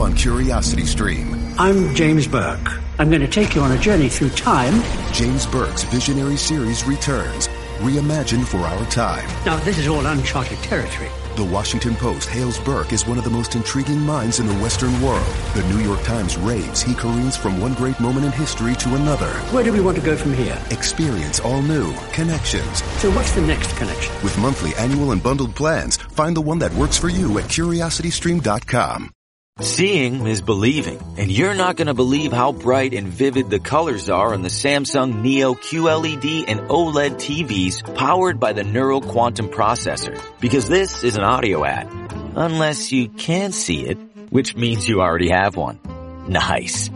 on Curiosity Stream. I'm James Burke. I'm going to take you on a journey through time. James Burke's visionary series returns, reimagined for our time. Now, this is all uncharted territory. The Washington Post hails Burke as one of the most intriguing minds in the Western world. The New York Times raves he careens from one great moment in history to another. Where do we want to go from here? Experience all new connections. So, what's the next connection? With monthly, annual, and bundled plans, find the one that works for you at curiositystream.com. Seeing is believing, and you're not going to believe how bright and vivid the colors are on the Samsung Neo QLED and OLED TVs powered by the Neural Quantum Processor. Because this is an audio ad. Unless you can see it, which means you already have one. Nice.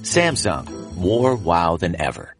Samsung. More wow than ever.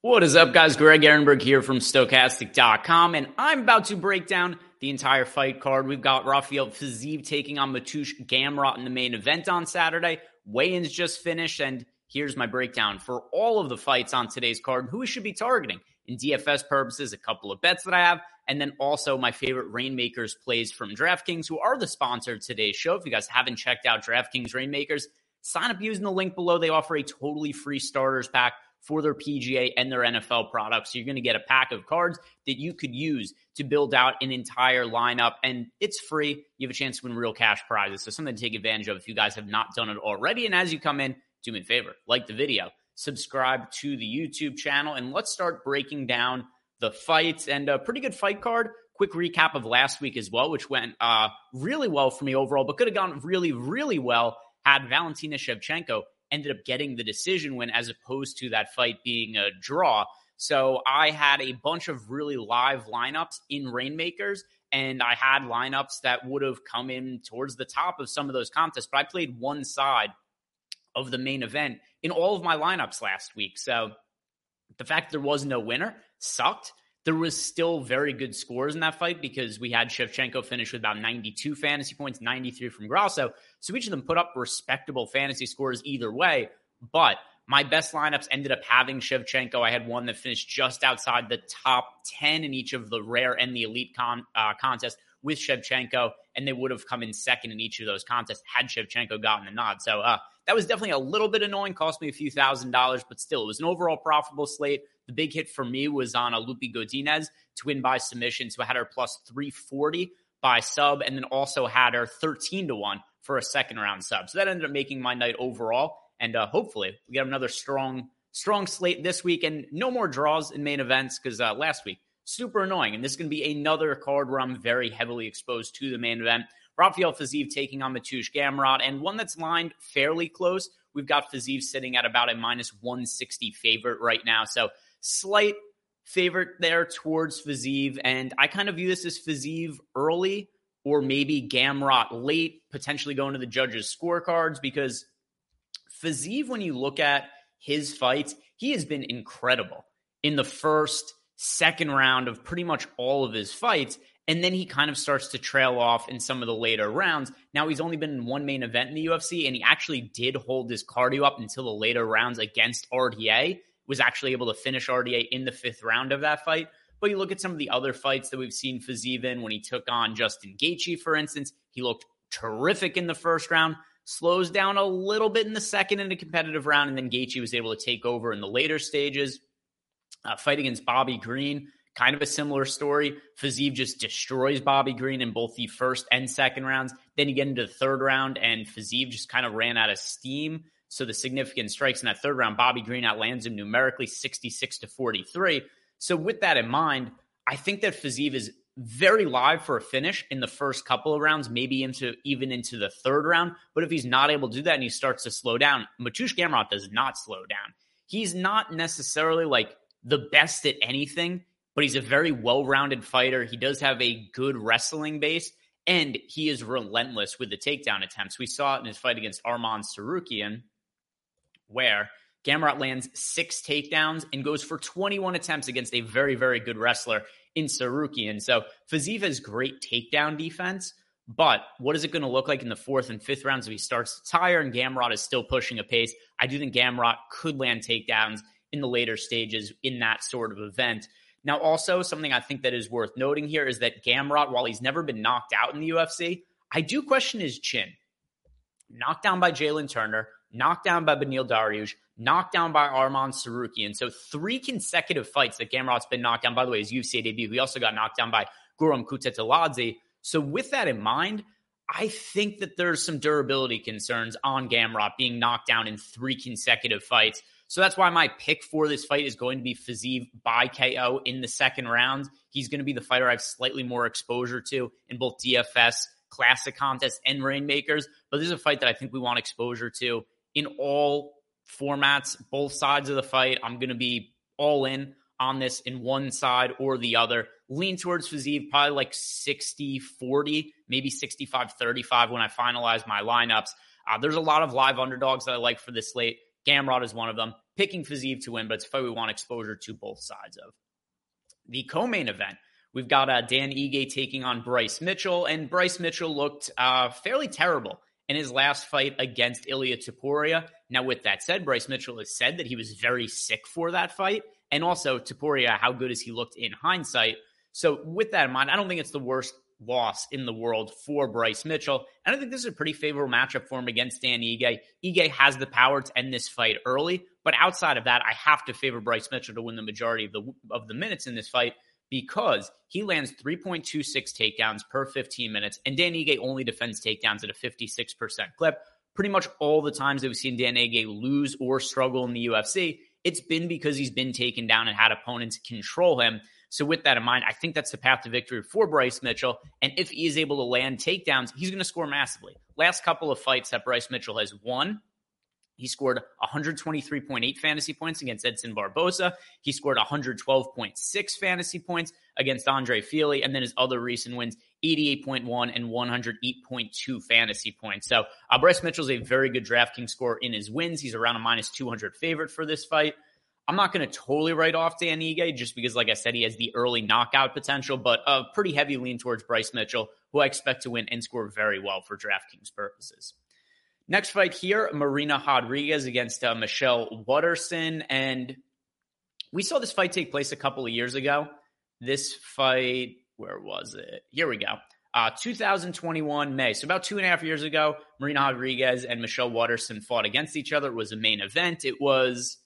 What is up, guys? Greg Ehrenberg here from Stokastic.com, and I'm about to break down the entire fight card. We've got Rafael Fiziev taking on Mateusz Gamrot in the main event on Saturday. Weigh-ins just finished, and here's my breakdown for all of the fights on today's card, who we should be targeting in DFS purposes, a couple of bets that I have, and then also my favorite Reignmakers plays from DraftKings, who are the sponsor of today's show. If you guys haven't checked out DraftKings Reignmakers, sign up using the link below. They offer a totally free starters pack for their PGA and their NFL products. You're going to get a pack of cards that you could use to build out an entire lineup. And it's free. You have a chance to win real cash prizes. So something to take advantage of if you guys have not done it already. And as you come in, do me a favor, like the video, subscribe to the YouTube channel, and let's start breaking down the fights and a pretty good fight card. Quick recap of last week as well, which went uh, really well for me overall, but could have gone really, really well had Valentina Shevchenko ended up getting the decision win as opposed to that fight being a draw. So I had a bunch of really live lineups in Reignmakers, and I had lineups that would have come in towards the top of some of those contests, but I played one side of the main event in all of my lineups last week. So the fact there was no winner sucked there was still very good scores in that fight because we had Shevchenko finish with about 92 fantasy points, 93 from Grasso. So each of them put up respectable fantasy scores either way. But my best lineups ended up having Shevchenko. I had one that finished just outside the top 10 in each of the rare and the elite con- uh, contests with Shevchenko, and they would have come in second in each of those contests had Shevchenko gotten the nod. So uh, that was definitely a little bit annoying, cost me a few thousand dollars, but still, it was an overall profitable slate. The big hit for me was on a Loopy Godinez to win by submission. So I had her plus 340 by sub and then also had her 13 to 1 for a second round sub. So that ended up making my night overall. And uh, hopefully we get another strong, strong slate this week and no more draws in main events because uh, last week, super annoying. And this is going to be another card where I'm very heavily exposed to the main event. Rafael Fiziev taking on Mateusz Gamrot and one that's lined fairly close. We've got Fiziev sitting at about a minus 160 favorite right now. So slight favorite there towards Fiziev. And I kind of view this as Fiziev early or maybe Gamrot late, potentially going to the judges' scorecards because Fiziev, when you look at his fights, he has been incredible in the first, second round of pretty much all of his fights. And then he kind of starts to trail off in some of the later rounds. Now he's only been in one main event in the UFC, and he actually did hold his cardio up until the later rounds against RDA was actually able to finish RDA in the fifth round of that fight. But you look at some of the other fights that we've seen Fiziev in when he took on Justin Gaethje, for instance, he looked terrific in the first round, slows down a little bit in the second in a competitive round, and then Gaethje was able to take over in the later stages. Uh, fight against Bobby Green, kind of a similar story. Fiziev just destroys Bobby Green in both the first and second rounds. Then you get into the third round, and Fiziev just kind of ran out of steam. So the significant strikes in that third round, Bobby Green outlands him numerically 66 to 43. So with that in mind, I think that Fiziev is very live for a finish in the first couple of rounds, maybe into even into the third round. But if he's not able to do that and he starts to slow down, Mateusz Gamrot does not slow down. He's not necessarily like the best at anything, but he's a very well-rounded fighter. He does have a good wrestling base, and he is relentless with the takedown attempts. We saw it in his fight against Arman Tsarukyan where Gamrot lands six takedowns and goes for 21 attempts against a very, very good wrestler in Tsarukyan. So Fiziev has great takedown defense, but what is it going to look like in the fourth and fifth rounds if he starts to tire and Gamrot is still pushing a pace? I do think Gamrot could land takedowns in the later stages in that sort of event. Now, also something I think that is worth noting here is that Gamrot, while he's never been knocked out in the UFC, I do question his chin. Knocked down by Jalen Turner, knocked down by Beneil Dariush, knocked down by Arman Tsarukyan. So three consecutive fights that Gamrot's been knocked down. By the way, his UFC debut, he also got knocked down by Guram Kutateladze. So with that in mind, I think that there's some durability concerns on Gamrot being knocked down in three consecutive fights. So that's why my pick for this fight is going to be Fiziev by KO in the second round. He's going to be the fighter I have slightly more exposure to in both DFS, classic contests, and Reignmakers. But this is a fight that I think we want exposure to in all formats, both sides of the fight. I'm going to be all in on this in one side or the other. Lean towards Fiziev, probably like 60 40, maybe 65 35 when I finalize my lineups. Uh, there's a lot of live underdogs that I like for this slate. Gamrot is one of them. Picking Fiziev to win, but it's a fight we want exposure to both sides of. The co-main event, we've got uh, Dan Ige taking on Bryce Mitchell, and Bryce Mitchell looked uh, fairly terrible in his last fight against Ilya Topuria. Now, with that said, Bryce Mitchell has said that he was very sick for that fight, and also Topuria, how good has he looked in hindsight? So, with that in mind, I don't think it's the worst loss in the world for Bryce Mitchell. And I think this is a pretty favorable matchup for him against Dan Ige. Ige has the power to end this fight early, but outside of that, I have to favor Bryce Mitchell to win the majority of the of the minutes in this fight because he lands 3.26 takedowns per 15 minutes, and Dan Ige only defends takedowns at a 56% clip. Pretty much all the times that we've seen Dan Ige lose or struggle in the UFC, it's been because he's been taken down and had opponents control him. So, with that in mind, I think that's the path to victory for Bryce Mitchell. And if he is able to land takedowns, he's going to score massively. Last couple of fights that Bryce Mitchell has won, he scored 123.8 fantasy points against Edson Barboza. He scored 112.6 fantasy points against Andre Fili. And then his other recent wins, 88.1 and 108.2 fantasy points. So uh, Bryce Mitchell's a very good DraftKings score in his wins. He's around a minus 200 favorite for this fight. I'm not going to totally write off Dan Ige just because, like I said, he has the early knockout potential, but a pretty heavy lean towards Bryce Mitchell, who I expect to win and score very well for DraftKings purposes. Next fight here, Marina Rodriguez against uh, Michelle Waterson. And we saw this fight take place a couple of years ago. This fight, where was it? Here we go. Uh, 2021 May. So about two and a half years ago, Marina Rodriguez and Michelle Waterson fought against each other. It was a main event. It was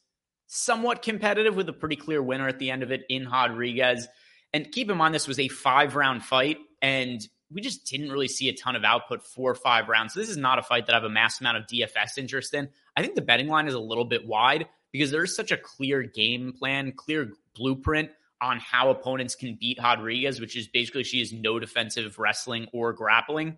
somewhat competitive with a pretty clear winner at the end of it in Rodriguez. And keep in mind, this was a five round fight, and we just didn't really see a ton of output for five rounds. So this is not a fight that I have a mass amount of DFS interest in. I think the betting line is a little bit wide because there's such a clear game plan, clear blueprint on how opponents can beat Rodriguez, which is basically she has no defensive wrestling or grappling.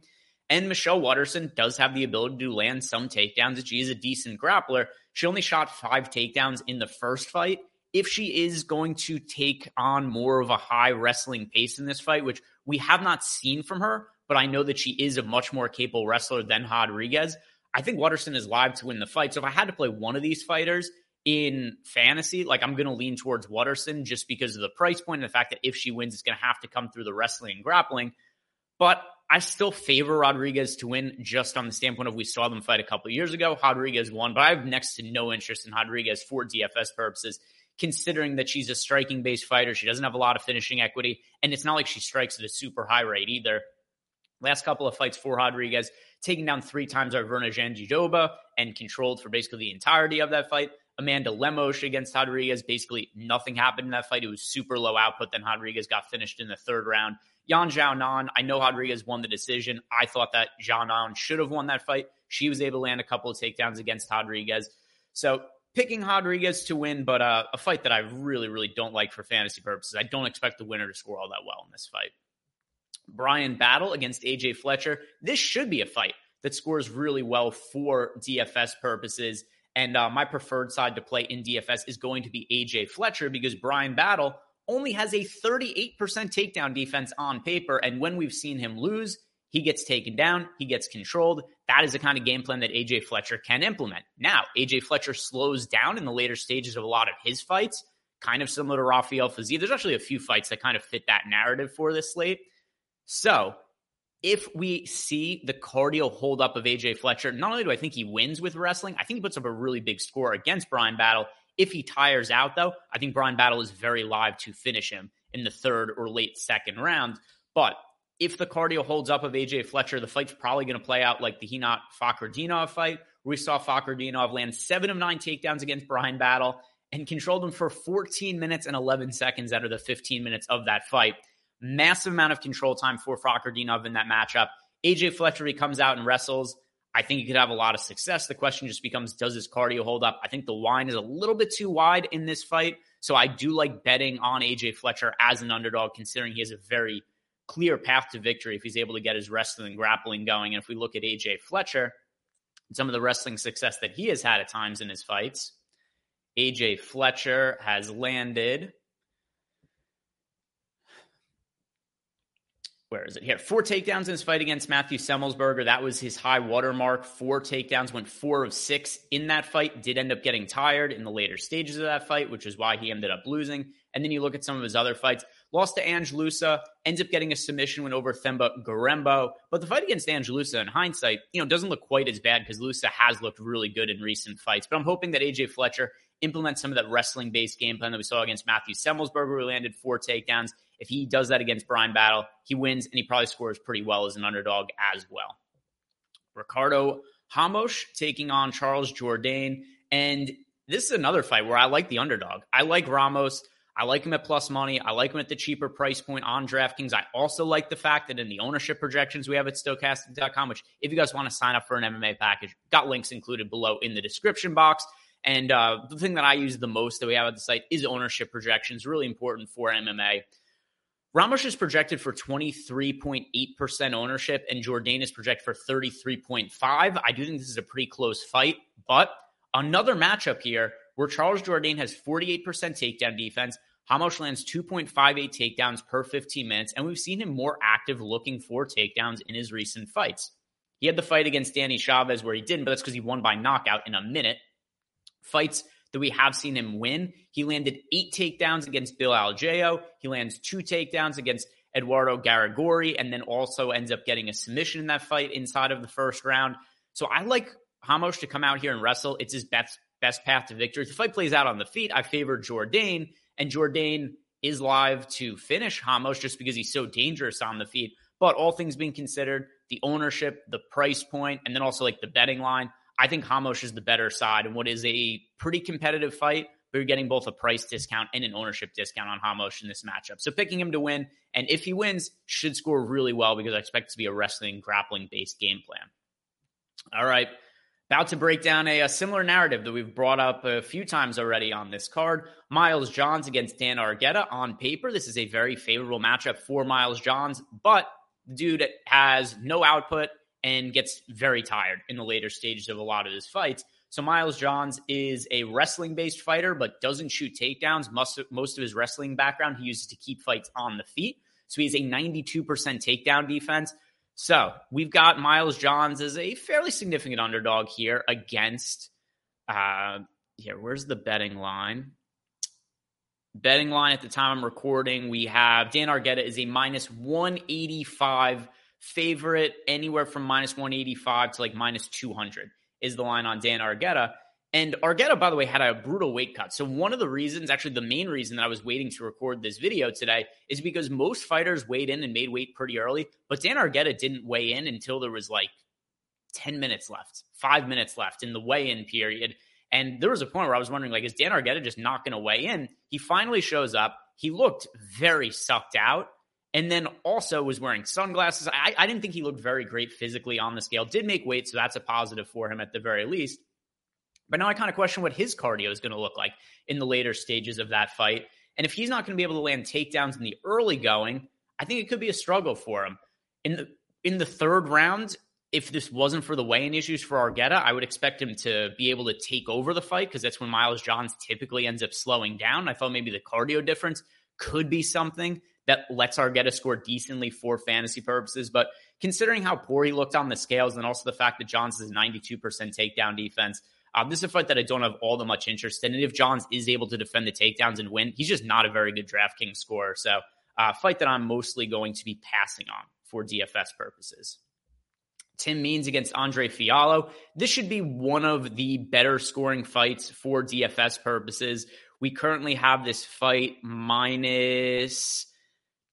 And Michelle Waterson does have the ability to land some takedowns, she is a decent grappler. She only shot five takedowns in the first fight. If she is going to take on more of a high wrestling pace in this fight, which we have not seen from her, but I know that she is a much more capable wrestler than Rodriguez, I think Waterson is live to win the fight. So if I had to play one of these fighters in fantasy, like I'm going to lean towards Waterson just because of the price point and the fact that if she wins, it's going to have to come through the wrestling and grappling. But I still favor Rodriguez to win just on the standpoint of we saw them fight a couple years ago. Rodriguez won, but I have next to no interest in Rodriguez for DFS purposes, considering that she's a striking based fighter. She doesn't have a lot of finishing equity, and it's not like she strikes at a super high rate either. Last couple of fights for Rodriguez, taking down three times our Virna Jandiroba and controlled for basically the entirety of that fight. Amanda Lemos against Rodriguez, basically nothing happened in that fight. It was super low output. Then Rodriguez got finished in the third round. Yan Xiaonan, I know Rodriguez won the decision. I thought that Xiaonan should have won that fight. She was able to land a couple of takedowns against Rodriguez. So picking Rodriguez to win, but uh, a fight that I really, really don't like for fantasy purposes. I don't expect the winner to score all that well in this fight. Brian Battle against AJ Fletcher. This should be a fight that scores really well for DFS purposes. And uh, my preferred side to play in DFS is going to be AJ Fletcher because Brian Battle only has a 38% takedown defense on paper. And when we've seen him lose, he gets taken down, he gets controlled. That is the kind of game plan that AJ Fletcher can implement. Now, AJ Fletcher slows down in the later stages of a lot of his fights, kind of similar to Rafael Fiziev. There's actually a few fights that kind of fit that narrative for this slate. So, if we see the cardio hold up of AJ Fletcher, not only do I think he wins with wrestling, I think he puts up a really big score against Brian Battle. If he tires out, though, I think Brian Battle is very live to finish him in the third or late second round. But if the cardio holds up of AJ Fletcher, the fight's probably going to play out like the Rinat Fakhretdinov fight. We saw Fakhretdinov land seven of nine takedowns against Brian Battle and controlled him for 14 minutes and 11 seconds out of the 15 minutes of that fight. Massive amount of control time for Fakhretdinov in that matchup. AJ Fletcher, he comes out and wrestles. I think he could have a lot of success. The question just becomes does his cardio hold up? I think the line is a little bit too wide in this fight. So I do like betting on AJ Fletcher as an underdog, considering he has a very clear path to victory if he's able to get his wrestling and grappling going. And if we look at AJ Fletcher, and some of the wrestling success that he has had at times in his fights, AJ Fletcher has landed. Where is it here? Four takedowns in his fight against Matthew Semelsberger. That was his high watermark. Four takedowns, went four of six in that fight. Did end up getting tired in the later stages of that fight, which is why he ended up losing. And then you look at some of his other fights. Lost to Ange Loosa, ends up getting a submission win over Themba Gorimbo. But the fight against Ange Loosa, in hindsight, you know, doesn't look quite as bad because Loosa has looked really good in recent fights. But I'm hoping that AJ Fletcher implements some of that wrestling based game plan that we saw against Matthew Semelsberger, who landed four takedowns. If he does that against Brian Battle, he wins and he probably scores pretty well as an underdog as well. Ricardo Ramos taking on Charles Jourdain. And this is another fight where I like the underdog. I like Ramos. I like him at plus money. I like him at the cheaper price point on DraftKings. I also like the fact that in the ownership projections we have at stokastic.com, which if you guys want to sign up for an MMA package, got links included below in the description box. And uh, the thing that I use the most that we have at the site is ownership projections, really important for MMA. Ramos is projected for 23.8% ownership, and Jourdain is projected for 33.5. I do think this is a pretty close fight, but another matchup here where Charles Jourdain has 48% takedown defense. Hamosh lands 2.58 takedowns per 15 minutes, and we've seen him more active looking for takedowns in his recent fights. He had the fight against Danny Chavez where he didn't, but that's because he won by knockout in a minute. Fights that we have seen him win, he landed eight takedowns against Bill Algeo. He lands two takedowns against Eduardo Garagorri, and then also ends up getting a submission in that fight inside of the first round. So I like Hamosh to come out here and wrestle. It's his best best path to victory. If the fight plays out on the feet, I favor Jourdain, and Jourdain is live to finish Ramos just because he's so dangerous on the feet. But all things being considered, the ownership, the price point, and then also like the betting line, I think Ramos is the better side in what is a pretty competitive fight. But you're getting both a price discount and an ownership discount on Ramos in this matchup. So picking him to win, and if he wins, should score really well because I expect it to be a wrestling grappling based game plan. All right. About to break down a, a, similar narrative that we've brought up a few times already on this card. Miles Johns against Dan Argueta. On paper, this is a very favorable matchup for Miles Johns, but the dude has no output and gets very tired in the later stages of a lot of his fights. So Miles Johns is a wrestling based fighter, but doesn't shoot takedowns. Most most of his wrestling background he uses to keep fights on the feet. So he has a 92% takedown defense. So we've got Miles Johns as a fairly significant underdog here against. Uh, here, where's the betting line? Betting line at the time I'm recording, we have Dan Argueta is a minus 185 favorite, anywhere from minus 185 to like minus 200 is the line on Dan Argueta. And Argueta, by the way, had a brutal weight cut. So one of the reasons, actually the main reason that I was waiting to record this video today is because most fighters weighed in and made weight pretty early, but Dan Argueta didn't weigh in until there was like 10 minutes left, five minutes left in the weigh-in period. And there was a point where I was wondering, like, is Dan Argueta just not going to weigh in? He finally shows up. He looked very sucked out. And then also was wearing sunglasses. I, I didn't think he looked very great physically on the scale. Did make weight, so that's a positive for him at the very least. But now I kind of question what his cardio is going to look like in the later stages of that fight. And if he's not going to be able to land takedowns in the early going, I think it could be a struggle for him. In the in the third round, if this wasn't for the weigh-in issues for Argueta, I would expect him to be able to take over the fight because that's when Miles Johns typically ends up slowing down. I thought maybe the cardio difference could be something that lets Argueta score decently for fantasy purposes. But considering how poor he looked on the scales and also the fact that Johns has 92% takedown defense, um, this is a fight that I don't have all that much interest in. And if Johns is able to defend the takedowns and win, he's just not a very good DraftKings scorer. So, uh, fight that I'm mostly going to be passing on for DFS purposes. Tim Means against Andre Fialho. This should be one of the better scoring fights for DFS purposes. We currently have this fight minus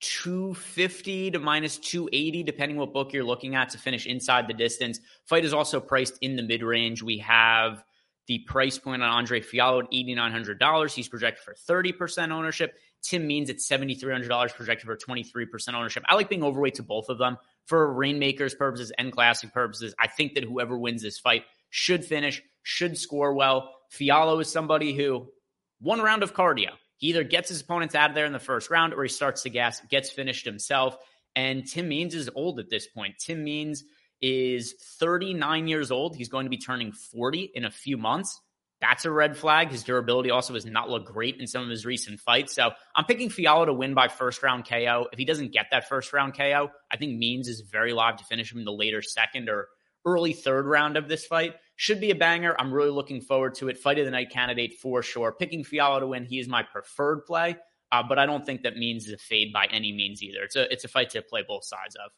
250 to minus 280, depending what book you're looking at to finish inside the distance. Fight is also priced in the mid range. We have the price point on Andre Fialho at $8,900. He's projected for 30% ownership. Tim Means at $7,300, projected for 23% ownership. I like being overweight to both of them for Reignmakers purposes and classic purposes. I think that whoever wins this fight should finish, should score well. Fialho is somebody who one round of cardio. He either gets his opponents out of there in the first round or he starts to gas, gets finished himself. And Tim Means is old at this point. Tim Means is 39 years old. He's going to be turning 40 in a few months. That's a red flag. His durability also has not looked great in some of his recent fights. So I'm picking Fialho to win by first round KO. If he doesn't get that first round KO, I think Means is very live to finish him in the later second or early third round of this fight. Should be a banger. I'm really looking forward to it. Fight of the night candidate for sure. Picking Fialho to win, he is my preferred play, uh, but I don't think that means is a fade by any means either. It's a it's a fight to play both sides of.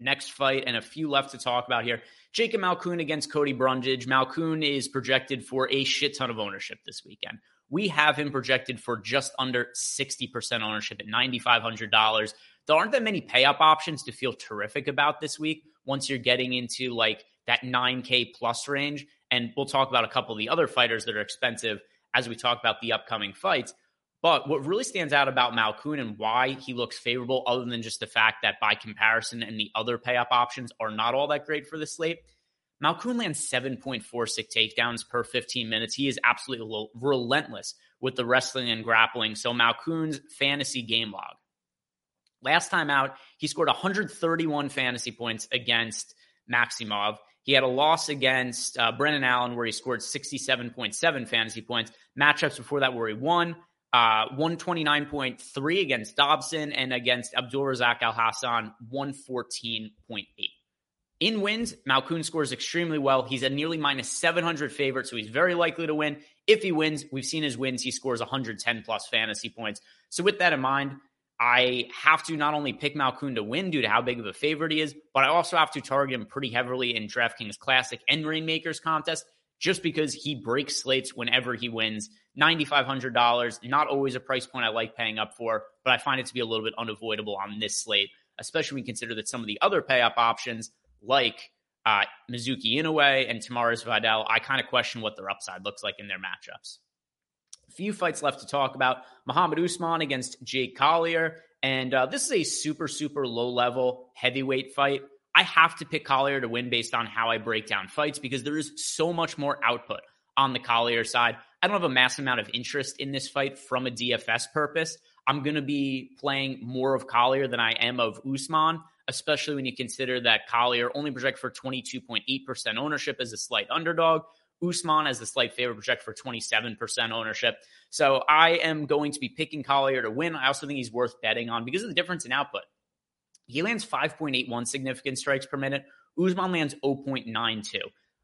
Next fight and a few left to talk about here. Jacob Malkoun against Cody Brundage. Malkoun is projected for a shit ton of ownership this weekend. We have him projected for just under 60% ownership at $9,500. There aren't that many pay up options to feel terrific about this week once you're getting into like that 9K plus range. And we'll talk about a couple of the other fighters that are expensive as we talk about the upcoming fights. But what really stands out about Malkoun and why he looks favorable, other than just the fact that by comparison and the other pay up options are not all that great for the slate, Malkoun lands 7.46 takedowns per 15 minutes. He is absolutely relentless with the wrestling and grappling. So Malkoun's fantasy game log. Last time out, he scored 131 fantasy points against Maximov. He had a loss against uh, Brendan Allen where he scored 67.7 fantasy points. Matchups before that where he won uh, 129.3 against Dobson and against Abdulrazak Alhassan 114.8. In wins, Malkoun scores extremely well. He's a nearly minus 700 favorite, so he's very likely to win. If he wins, we've seen his wins, he scores 110 plus fantasy points. So, with that in mind, I have to not only pick Malkoun to win due to how big of a favorite he is, but I also have to target him pretty heavily in DraftKings Classic and Reignmakers contest just because he breaks slates whenever he wins. $9,500, not always a price point I like paying up for, but I find it to be a little bit unavoidable on this slate, especially when you consider that some of the other pay up options, like uh, Mizuki Inoue and Tamires Vidal, I kind of question what their upside looks like in their matchups. Few fights left to talk about. Muhammad Usman against Jake Collier. And uh, this is a super, super low level heavyweight fight. I have to pick Collier to win based on how I break down fights because there is so much more output on the Collier side. I don't have a massive amount of interest in this fight from a DFS purpose. I'm going to be playing more of Collier than I am of Usman, especially when you consider that Collier only projected for 22.8% ownership as a slight underdog. Usman as the slight favorite project for 27% ownership. So I am going to be picking Collier to win. I also think he's worth betting on because of the difference in output. He lands 5.81 significant strikes per minute. Usman lands 0.92.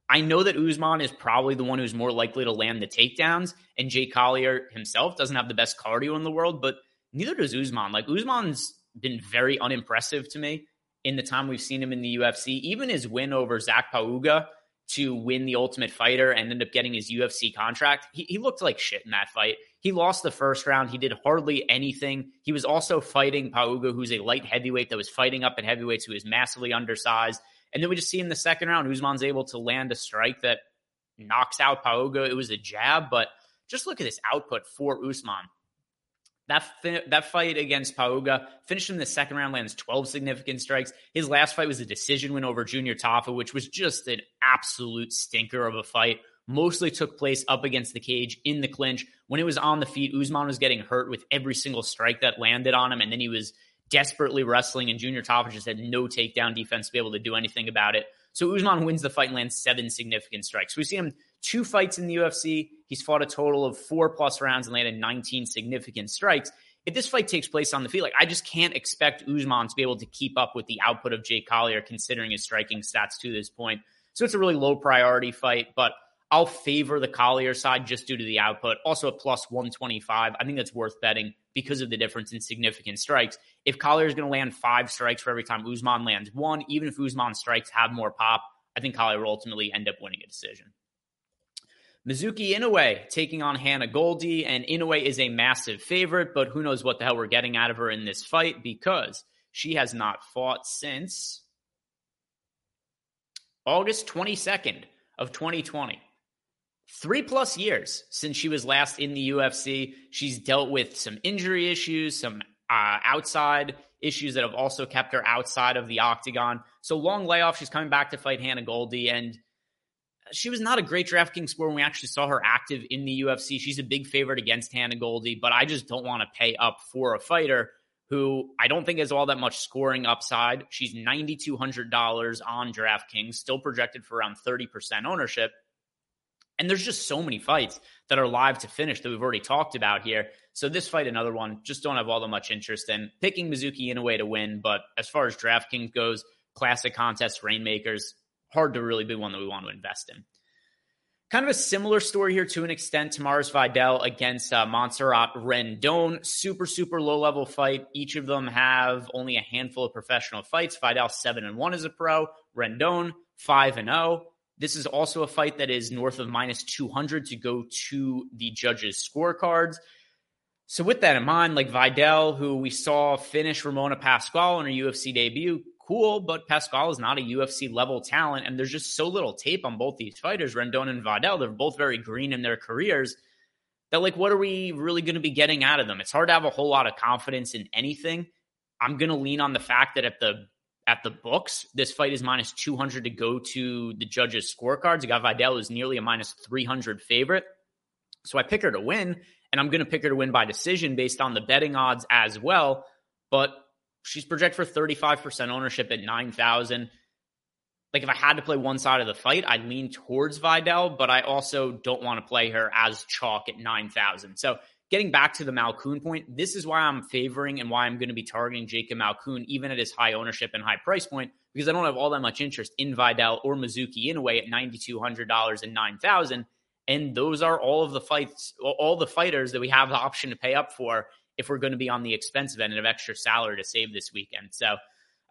I know that Usman is probably the one who's more likely to land the takedowns, and Jay Collier himself doesn't have the best cardio in the world, but neither does Usman. Like Usman's been very unimpressive to me in the time we've seen him in the UFC. Even his win over Zach Pauga to win the Ultimate Fighter and end up getting his UFC contract, he, he looked like shit in that fight. He lost the first round. He did hardly anything. He was also fighting Pauga, who's a light heavyweight that was fighting up at heavyweights, who is massively undersized. And then we just see in the second round, Usman's able to land a strike that knocks out Pauga. It was a jab, but just look at this output for Usman. That fi- that fight against Pauga finished in the second round, lands 12 significant strikes. His last fight was a decision win over Junior Tafa, which was just an absolute stinker of a fight mostly took place up against the cage in the clinch. When it was on the feet, Usman was getting hurt with every single strike that landed on him, and then he was desperately wrestling, and Junior Tafa just had no takedown defense to be able to do anything about it. So Usman wins the fight and lands seven significant strikes. We see him two fights in the UFC. He's fought a total of four plus rounds and landed 19 significant strikes. If this fight takes place on the feet, like I just can't expect Usman to be able to keep up with the output of Jake Collier, considering his striking stats to this point. So it's a really low priority fight, but I'll favor the Collier side just due to the output. Also, a plus 125, I think that's worth betting because of the difference in significant strikes. If Collier is going to land five strikes for every time Usman lands one, even if Usman strikes have more pop, I think Collier will ultimately end up winning a decision. Mizuki Inoue taking on Hannah Goldy, and Inoue is a massive favorite, but who knows what the hell we're getting out of her in this fight because she has not fought since August 22nd of 2020. Three plus years since she was last in the UFC. She's dealt with some injury issues, some uh, outside issues that have also kept her outside of the octagon. So long layoff. She's coming back to fight Hannah Goldy, and she was not a great DraftKings score when we actually saw her active in the UFC. She's a big favorite against Hannah Goldy, but I just don't want to pay up for a fighter who I don't think has all that much scoring upside. She's $9,200 on DraftKings, still projected for around 30% ownership. And there's just so many fights that are live to finish that we've already talked about here. So this fight, another one, just don't have all that much interest in. Picking Mizuki Inoue to win, but as far as DraftKings goes, classic contests, Reignmakers, hard to really be one that we want to invest in. Kind of a similar story here to an extent. Tamires Vidal against uh, Montserrat Rendon. Super, super low level fight. Each of them have only a handful of professional fights. Vidal 7 and 1 as a pro. Rendon 5 and 0. This is also a fight that is north of minus 200 to go to the judges' scorecards. So, with that in mind, like Vidal, who we saw finish Ramona Pascual in her UFC debut, cool, but Pascual is not a UFC level talent, and there's just so little tape on both these fighters, Rendon and Vidal. They're both very green in their careers. That like, what are we really going to be getting out of them? It's hard to have a whole lot of confidence in anything. I'm going to lean on the fact that at the at the books, this fight is minus 200 to go to the judges' scorecards. You got Vidal is nearly a minus 300 favorite. So I pick her to win, and I'm going to pick her to win by decision based on the betting odds as well. But she's projected for 35% ownership at 9,000. Like if I had to play one side of the fight, I'd lean towards Vidal, but I also don't want to play her as chalk at 9,000. So getting back to the Malkoun point, this is why I'm favoring and why I'm going to be targeting Jacob Malkoun, even at his high ownership and high price point, because I don't have all that much interest in Vidal or Mizuki Inoue at $9,200 and 9,000. And those are all of the fights, all the fighters that we have the option to pay up for if we're going to be on the expensive end of extra salary to save this weekend. So,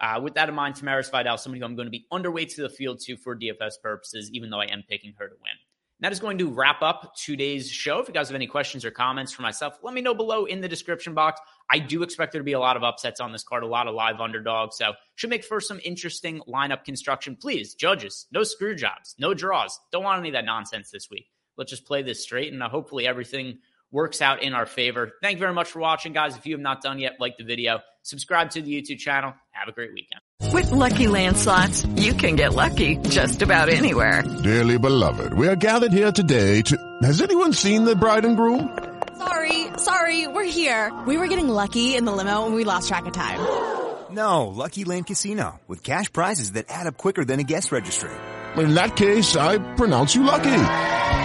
uh, with that in mind, Tamires Vidal, somebody who I'm going to be underweight to the field to for DFS purposes, even though I am picking her to win. that is going to wrap up today's show. If you guys have any questions or comments for myself, let me know below in the description box. I do expect there to be a lot of upsets on this card, a lot of live underdogs. So should make for some interesting lineup construction. Please, judges, no screw jobs, no draws. Don't want any of that nonsense this week. Let's just play this straight and hopefully everything works out in our favor. Thank you very much for watching, guys. If you have not done yet, like the video, subscribe to the YouTube channel. Have a great weekend. With lucky landslots, you can get lucky just about anywhere. Dearly beloved, we are gathered here today to. Has anyone seen the bride and groom? Sorry, sorry, we're here. We were getting lucky in the limo and we lost track of time. No, Lucky Land Casino, with cash prizes that add up quicker than a guest registry. In that case, I pronounce you lucky.